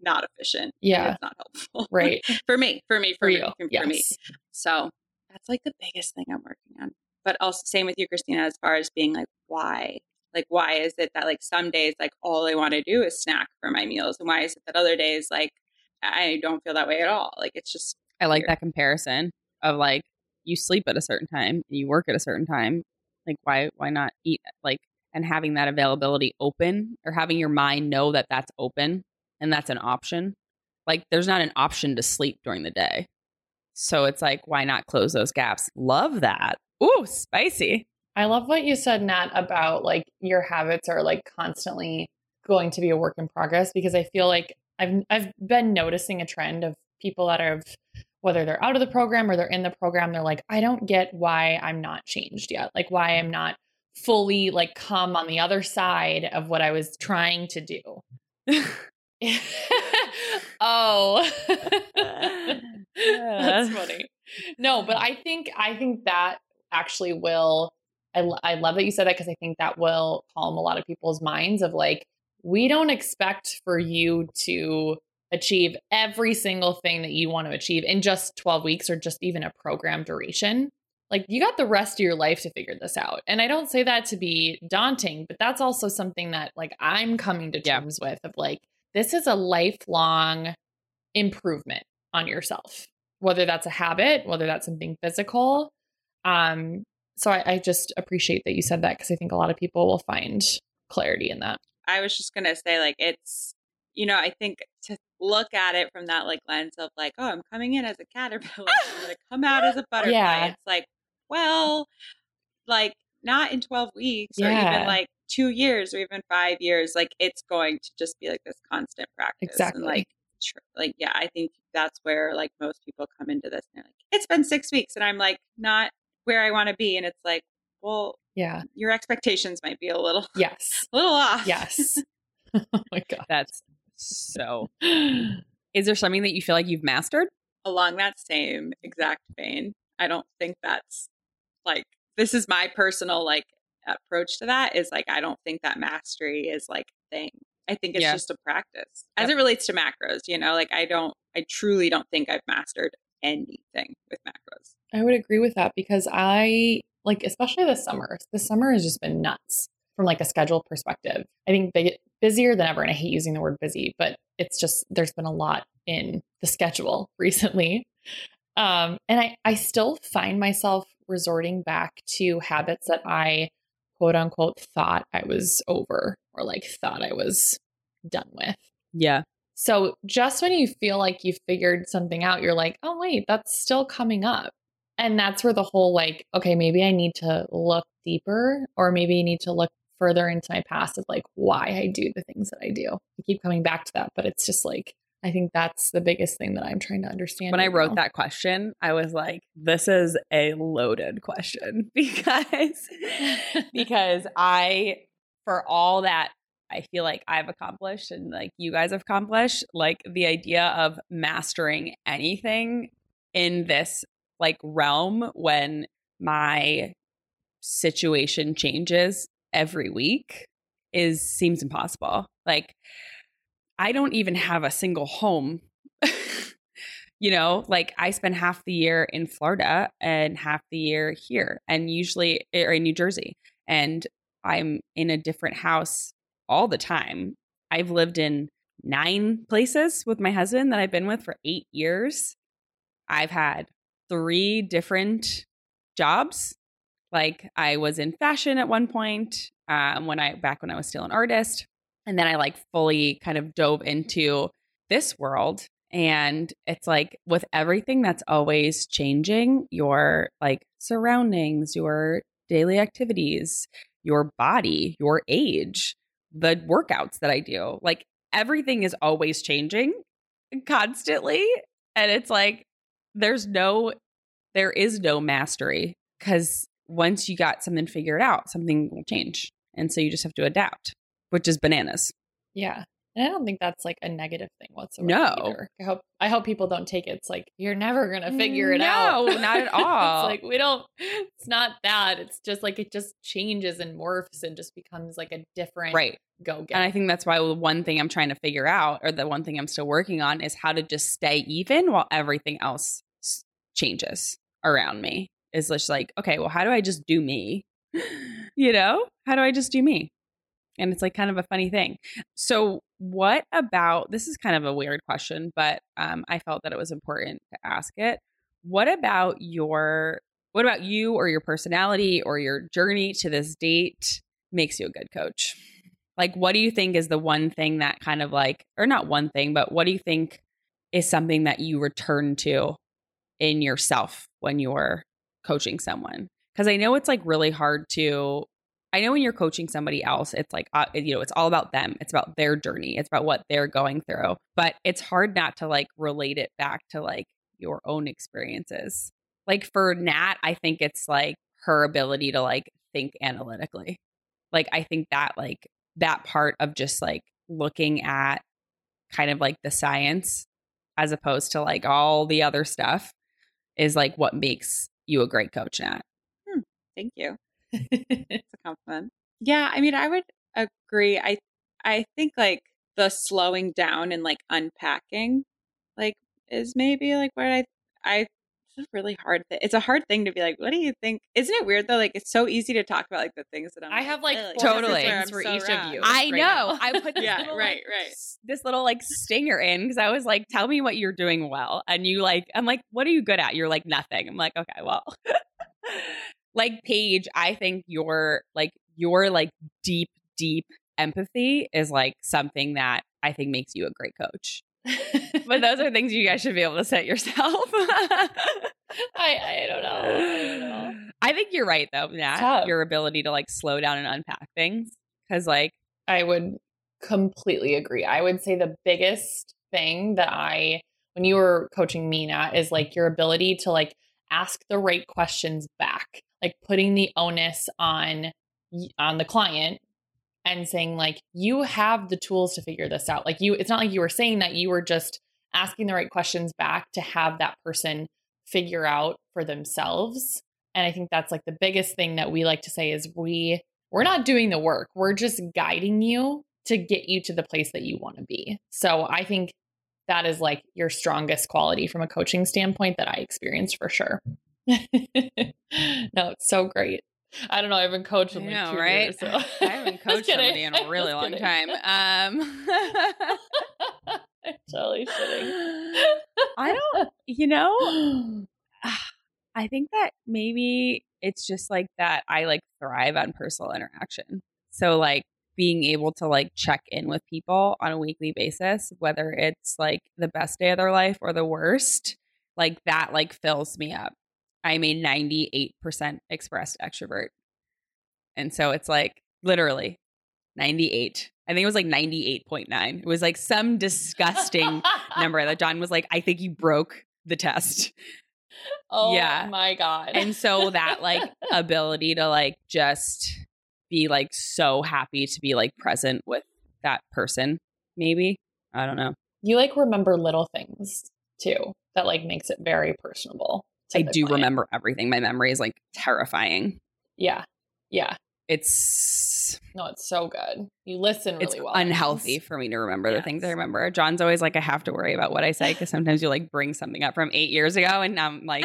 not efficient. Yeah. It's not helpful. Right. (laughs) for me, for me, for, for me, you. for, yes. me. So that's like the biggest thing I'm working on. But also same with you, Christina, as far as being like, why? Like, why is it that like some days, like all I want to do is snack for my meals? And why is it that other days, like I don't feel that way at all? Like, it's just, I like weird. that comparison of like, you sleep at a certain time and you work at a certain time. Like, why, why not eat? Like, and having that availability open or having your mind know that that's open and that's an option. Like there's not an option to sleep during the day. So it's like, why not close those gaps? Love that. Ooh, spicy. I love what you said, Nat, about like your habits are like constantly going to be a work in progress because I feel like I've I've been noticing a trend of people that are whether they're out of the program or they're in the program, they're like, I don't get why I'm not changed yet. Like why I'm not fully like come on the other side of what I was trying to do. (laughs) oh. (laughs) (laughs) That's funny. No, but I think I think that actually will I, I love that you said that because I think that will calm a lot of people's minds of like we don't expect for you to achieve every single thing that you want to achieve in just 12 weeks or just even a program duration. Like you got the rest of your life to figure this out. And I don't say that to be daunting, but that's also something that like I'm coming to terms yeah. with of like this is a lifelong improvement on yourself. Whether that's a habit, whether that's something physical. Um so I, I just appreciate that you said that because I think a lot of people will find clarity in that. I was just gonna say like it's you know, I think to look at it from that like lens of like, oh, I'm coming in as a caterpillar, I'm (laughs) gonna come out as a butterfly. Yeah. It's like, well, like not in 12 weeks yeah. or even like two years or even five years. Like it's going to just be like this constant practice. Exactly. And like, tr- like yeah, I think that's where like most people come into this and they're like, it's been six weeks, and I'm like not where I want to be, and it's like, well, yeah, your expectations might be a little, yes, (laughs) a little off. Yes. (laughs) (laughs) oh my god, that's so, is there something that you feel like you've mastered? Along that same exact vein, I don't think that's like, this is my personal like approach to that is like, I don't think that mastery is like a thing. I think it's yeah. just a practice as yep. it relates to macros, you know, like I don't, I truly don't think I've mastered anything with macros. I would agree with that because I like, especially this summer, this summer has just been nuts from like a schedule perspective. I think big, busier than ever. And I hate using the word busy, but it's just there's been a lot in the schedule (laughs) recently. Um, and I, I still find myself resorting back to habits that I quote unquote thought I was over or like thought I was done with. Yeah. So just when you feel like you've figured something out, you're like, oh, wait, that's still coming up. And that's where the whole like, okay, maybe I need to look deeper or maybe i need to look further into my past of like why I do the things that I do. I keep coming back to that, but it's just like I think that's the biggest thing that I'm trying to understand. When right I wrote now. that question, I was like, this is a loaded question (laughs) because (laughs) because I for all that I feel like I've accomplished and like you guys have accomplished, like the idea of mastering anything in this like realm when my situation changes every week is seems impossible. Like I don't even have a single home. (laughs) you know, like I spend half the year in Florida and half the year here and usually or in New Jersey and I'm in a different house all the time. I've lived in nine places with my husband that I've been with for 8 years. I've had three different jobs like I was in fashion at one point um, when I back when I was still an artist, and then I like fully kind of dove into this world. And it's like with everything that's always changing, your like surroundings, your daily activities, your body, your age, the workouts that I do, like everything is always changing constantly. And it's like there's no, there is no mastery because once you got something figured out, something will change. And so you just have to adapt, which is bananas. Yeah. And I don't think that's like a negative thing whatsoever. No. Either. I hope I hope people don't take it. It's like you're never gonna figure it no, out. No, not at all. (laughs) it's like we don't it's not that. It's just like it just changes and morphs and just becomes like a different right. go get. And I think that's why the one thing I'm trying to figure out, or the one thing I'm still working on, is how to just stay even while everything else changes around me is just like, okay, well, how do I just do me? (laughs) you know, how do I just do me? And it's like kind of a funny thing. So, what about this is kind of a weird question, but um, I felt that it was important to ask it. What about your, what about you or your personality or your journey to this date makes you a good coach? Like, what do you think is the one thing that kind of like, or not one thing, but what do you think is something that you return to in yourself when you're coaching someone? Because I know it's like really hard to, I know when you're coaching somebody else, it's like, uh, you know, it's all about them. It's about their journey. It's about what they're going through. But it's hard not to like relate it back to like your own experiences. Like for Nat, I think it's like her ability to like think analytically. Like I think that like that part of just like looking at kind of like the science as opposed to like all the other stuff is like what makes you a great coach Nat. Hmm, thank you. It's a compliment. Yeah, I mean, I would agree. I I think like the slowing down and like unpacking, like, is maybe like what I I. It's a really hard thing. It's a hard thing to be like, what do you think? Isn't it weird though? Like, it's so easy to talk about like the things that I'm. I have like "Ugh, four this is Totally. where things I'm for so each wrong." of you. I right know. now. I (laughs) put this Yeah, little, right, like, right. This little like stinger in because I was like, "Tell me what you're doing well," and you like, I'm like, "What are you good at?" You're like, "Nothing." I'm like, "Okay, well." (laughs) like Paige, I think your like your like deep, deep empathy is like something that I think makes you a great coach. But those are things you guys should be able to set yourself. (laughs) I, I don't know. I don't know. I think you're right though, Nat. Your ability to like slow down and unpack things. Cause like I would completely agree. I would say the biggest thing that I, when you were coaching me, Nat, is like your ability to like ask the right questions back, like putting the onus on on the client and saying like you have the tools to figure this out. Like you, it's not like you were saying that you were just asking the right questions back to have that person figure out for themselves. And I think that's like the biggest thing that we like to say is we we're not doing the work. We're just guiding you to get you to the place that you want to be. So I think that is like your strongest quality from a coaching standpoint that I experienced for sure. (laughs) no, it's so great. I don't know. I haven't coached in like know, two right? years. So. (laughs) I haven't (laughs) coached somebody in a really long kidding. time. Um (laughs) I'm totally kidding. I don't you know, (gasps) I think that maybe it's just like that I like thrive on personal interaction. So like being able to like check in with people on a weekly basis, whether it's like the best day of their life or the worst, like that like fills me up. I'm a 98% expressed extrovert. And so it's like literally 98. I think it was like 98.9. It was like some disgusting number that (laughs) John was like, I think you broke the test. Oh Yeah. my god. And so that like ability to like just be like so happy to be like present with that person, maybe. I don't know. you like remember little things too that like makes it very personable. I do remember everything. My memory is like terrifying. Yeah. Yeah. It's No, it's so good. You listen really it's well. unhealthy for me to remember the things I remember. John's always like, I have to worry about what I say because sometimes you like bring something up from eight years ago, and I'm like,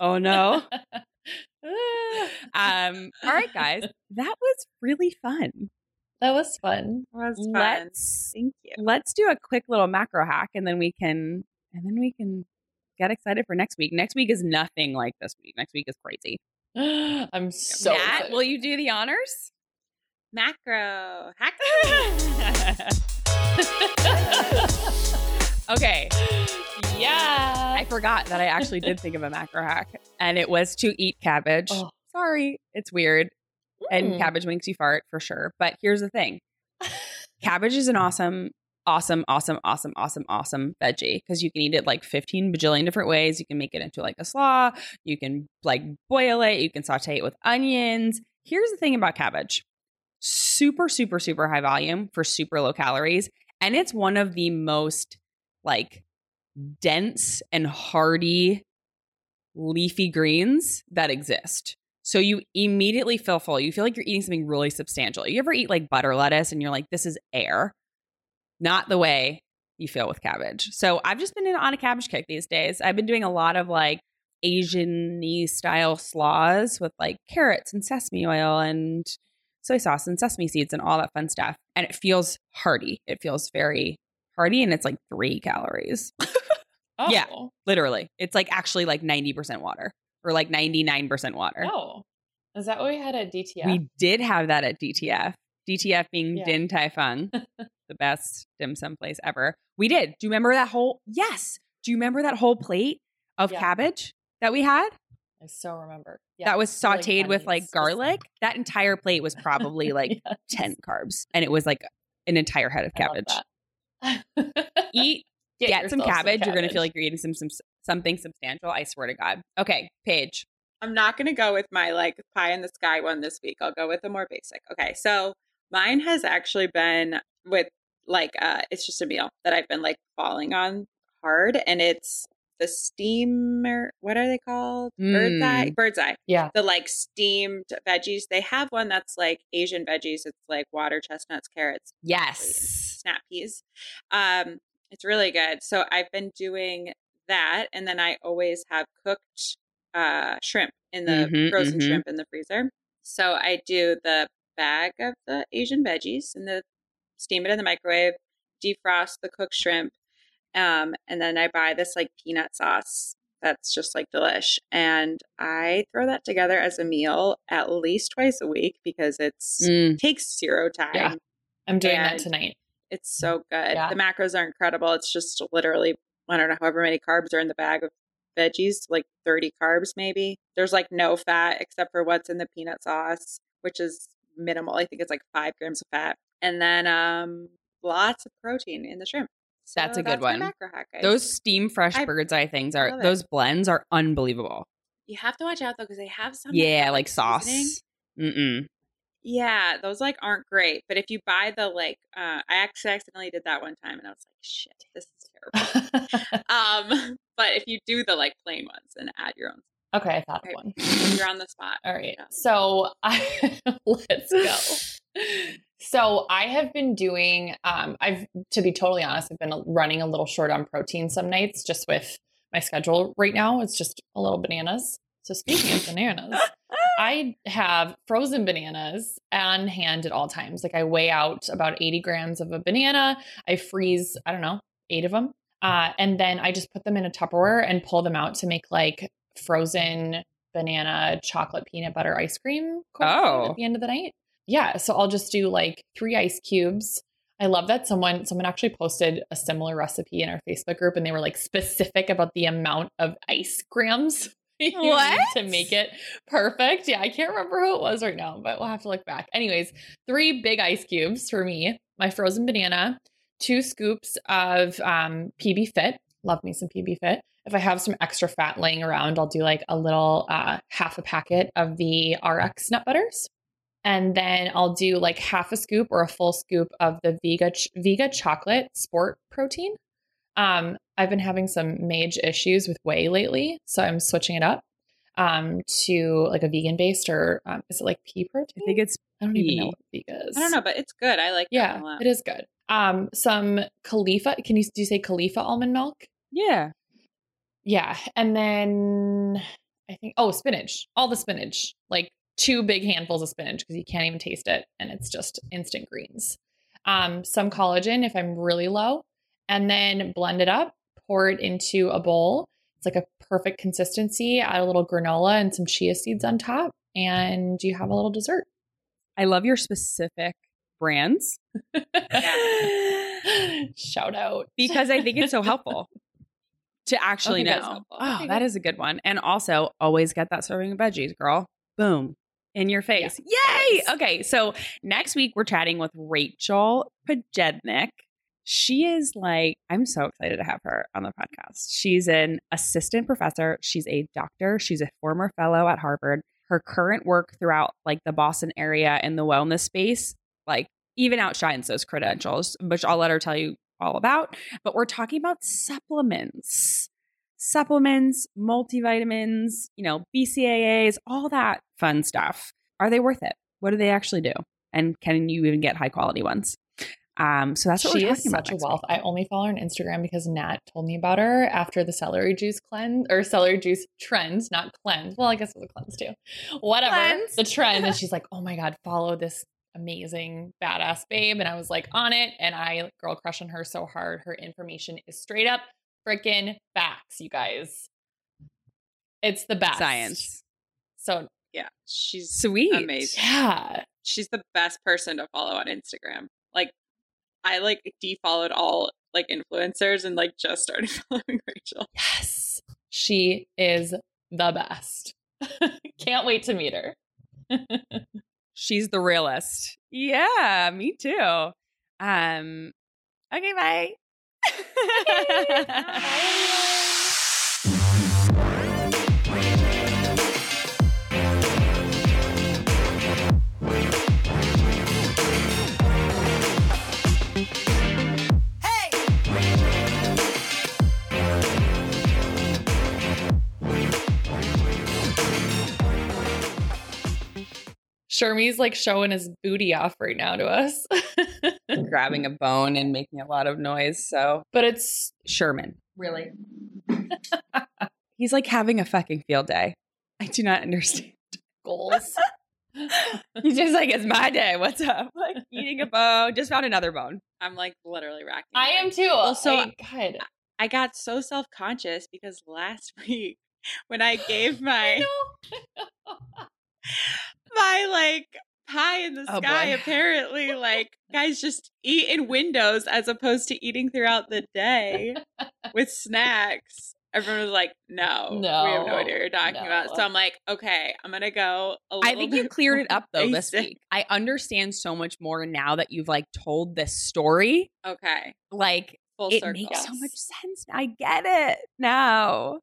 oh no. (laughs) Um, all right, guys, that was really fun. that was fun. It was fun. Let's Thank you. let's do a quick little macro hack, and then we can and then we can get excited for next week. Next week is nothing like this week. Next week is crazy. (gasps) I'm so Nat, excited. will you do the honors? Macro hack. (laughs) (laughs) Okay, yeah. I forgot that I actually did think of a macro hack, and it was to eat cabbage. Oh. Sorry, it's weird, and Mm. cabbage makes you fart for sure. But here's the thing: (laughs) cabbage is an awesome, awesome, awesome, awesome, awesome, awesome veggie because you can eat it like 15 bajillion different ways. You can make it into like a slaw. You can like boil it. You can saute it with onions. Here's the thing about cabbage: super, super, super high volume for super low calories, and it's one of the most like dense and hardy leafy greens that exist. So you immediately feel full. You feel like you're eating something really substantial. You ever eat like butter lettuce and you're like, this is air? Not the way you feel with cabbage. So I've just been in, on a cabbage kick these days. I've been doing a lot of like Asian style slaws with like carrots and sesame oil and soy sauce and sesame seeds and all that fun stuff. And it feels hearty. It feels very hearty and it's like three calories. (laughs) oh. yeah. Literally. It's like actually like 90% water or like 99% water. Oh. Is that what we had at DTF? We did have that at DTF. DTF being Yeah. Din Tai Fung, (laughs) the best dim sum place ever. We did. Do you remember that whole? Yes. Do you remember that whole plate of Yeah. cabbage that we had? I so remember. Yeah. that was like sauteed with like garlic. That entire plate was probably (laughs) like Yes. 10 carbs and it was like an entire head of cabbage. (laughs) Eat, get, some yourself cabbage. You're going to feel like you're eating some, some something substantial. I swear to God. Okay, Paige. I'm not going to go with my like pie in the sky one this week. I'll go with a more basic. Okay. So mine has actually been with like, uh, it's just a meal that I've been like falling on hard and it's the steamer. What are they called? Bird's eye. Mm. Bird's eye. Yeah. The like steamed veggies. They have one that's like Asian veggies. It's like water chestnuts, carrots, Yes. snap peas. Um, it's really good. So I've been doing that, and then I always have cooked uh, shrimp in the Mhm, frozen mhm. shrimp in the freezer. So I do the bag of the Asian veggies and the steam it in the microwave, defrost the cooked shrimp, um, and then I buy this like peanut sauce that's just like delish, and I throw that together as a meal at least twice a week because it's Mm. takes zero time. Yeah. I'm doing that tonight. It's so good. Yeah. The macros are incredible. It's just literally, I don't know, however many carbs are in the bag of veggies, like 30 carbs maybe. There's like no fat except for what's in the peanut sauce, which is minimal. I think it's like five grams of fat. And then um lots of protein in the shrimp. So That's a good one. hack. Those Steamfresh I bird's eye things are, those blends are unbelievable. you have to watch out though because they have some Yeah, have, like sauce. Mm-mm. Yeah, those like aren't great. But if you buy the like, uh, I actually accidentally did that one time, and I was like, shit, this is terrible. (laughs) um, (laughs) but if you do the like plain ones and add your own, okay, I thought Right. of one. you're (laughs) on the spot. All right. Yeah. So I let's go. So I have been doing um I've to be totally honest, I've been running a little short on protein some nights just with my schedule right now. It's just a little bananas. So speaking of bananas, I have frozen bananas on hand at all times. Like I weigh out about 80 grams of a banana. I freeze, I don't know, eight of them. Uh, and then I just put them in a Tupperware and pull them out to make like frozen banana chocolate peanut butter ice cream Oh. at the end of the night. Yeah. So I'll just do like three ice cubes. I love that someone someone actually posted a similar recipe in our Facebook group and they were like specific about the amount of ice grams (laughs) What? to make it perfect. Yeah, I can't remember who it was right now, but we'll have to look back. Anyways, three big ice cubes for me, my frozen banana, two scoops of um, PB Fit. Love me some PB Fit. If I have some extra fat laying around, I'll do like a little uh, half a packet of the RX nut butters. And then I'll do like half a scoop or a full scoop of the Vega ch- Vega chocolate sport protein. Um, I've been having some mage issues with whey lately, so I'm switching it up um, to like a vegan based or um, is it like pea protein? I think it's I don't even know what Vega is. I don't know, but it's good. I like Yeah, one a lot. it is good. Um, some Califia. Can you do you say Califia almond milk? yeah. Yeah, and then I think oh spinach, all the spinach, like two big handfuls of spinach because you can't even taste it, and it's just instant greens. Um, some collagen if I'm really low, and then blend it up, pour it into a bowl. It's like a perfect consistency. Add a little granola and some chia seeds on top, and you have a little dessert. I love your specific brands (laughs) Shout out because I think it's so helpful (laughs) to actually Okay, know. Oh, that is a good one. And also, always get that serving of veggies, girl. Boom. In your face. Yay! Yes. Okay, so next week we're chatting with Rachel Pojednic. She is like, I'm so excited to have her on the podcast. She's an assistant professor, she's a doctor, she's a former fellow at Harvard. Her current work throughout like the Boston area in the wellness space, like even outshines those credentials, which I'll let her tell you all about. But we're talking about supplements, supplements, multivitamins, you know, BCAAs, all that fun stuff. Are they worth it? What do they actually do? And can you even get high quality ones? Um, so that's what she we're is talking about. such a wealth. week. I only follow her on Instagram because Nat told me about her after the celery juice cleanse or celery juice trend, not cleanse. Well, I guess it was a cleanse too. Whatever. Cleanse. The trend. And (laughs) she's like, oh my God, follow this amazing badass babe. And I was like on it and I girl crush on her so hard. Her information is straight up freaking facts, you guys. It's the best. Science. So Yeah, she's Sweet. amazing. Yeah. She's the best person to follow on Instagram. Like, I like defollowed all like influencers and like just started (laughs) following Rachel. Yes. She is the best. (laughs) Can't wait to meet her. (laughs) She's the realist. Yeah, me too. Um okay, bye. Shermie's like showing his booty off right now to us. (laughs) Grabbing a bone and making a lot of noise. So but it's Sherman. really (laughs) He's like having a fucking field day. I do not understand. (laughs) goals. He's just like, it's my day. What's up? Like eating a bone. Just found another bone. I'm like literally racking. I am too. Also, I, God. I got so self conscious because last week when I gave I my know. My like pie in the Oh, sky, boy. apparently like guys just eat in windows as opposed to eating throughout the day with snacks. Everyone was like, "No, no we have no No, idea what you're talking about." So. I'm like, "Okay, I'm gonna go." A I think you cleared it up though this week. I understand so much more now that you've like told this story. Okay, Like full it circle. makes so much sense. I get it now.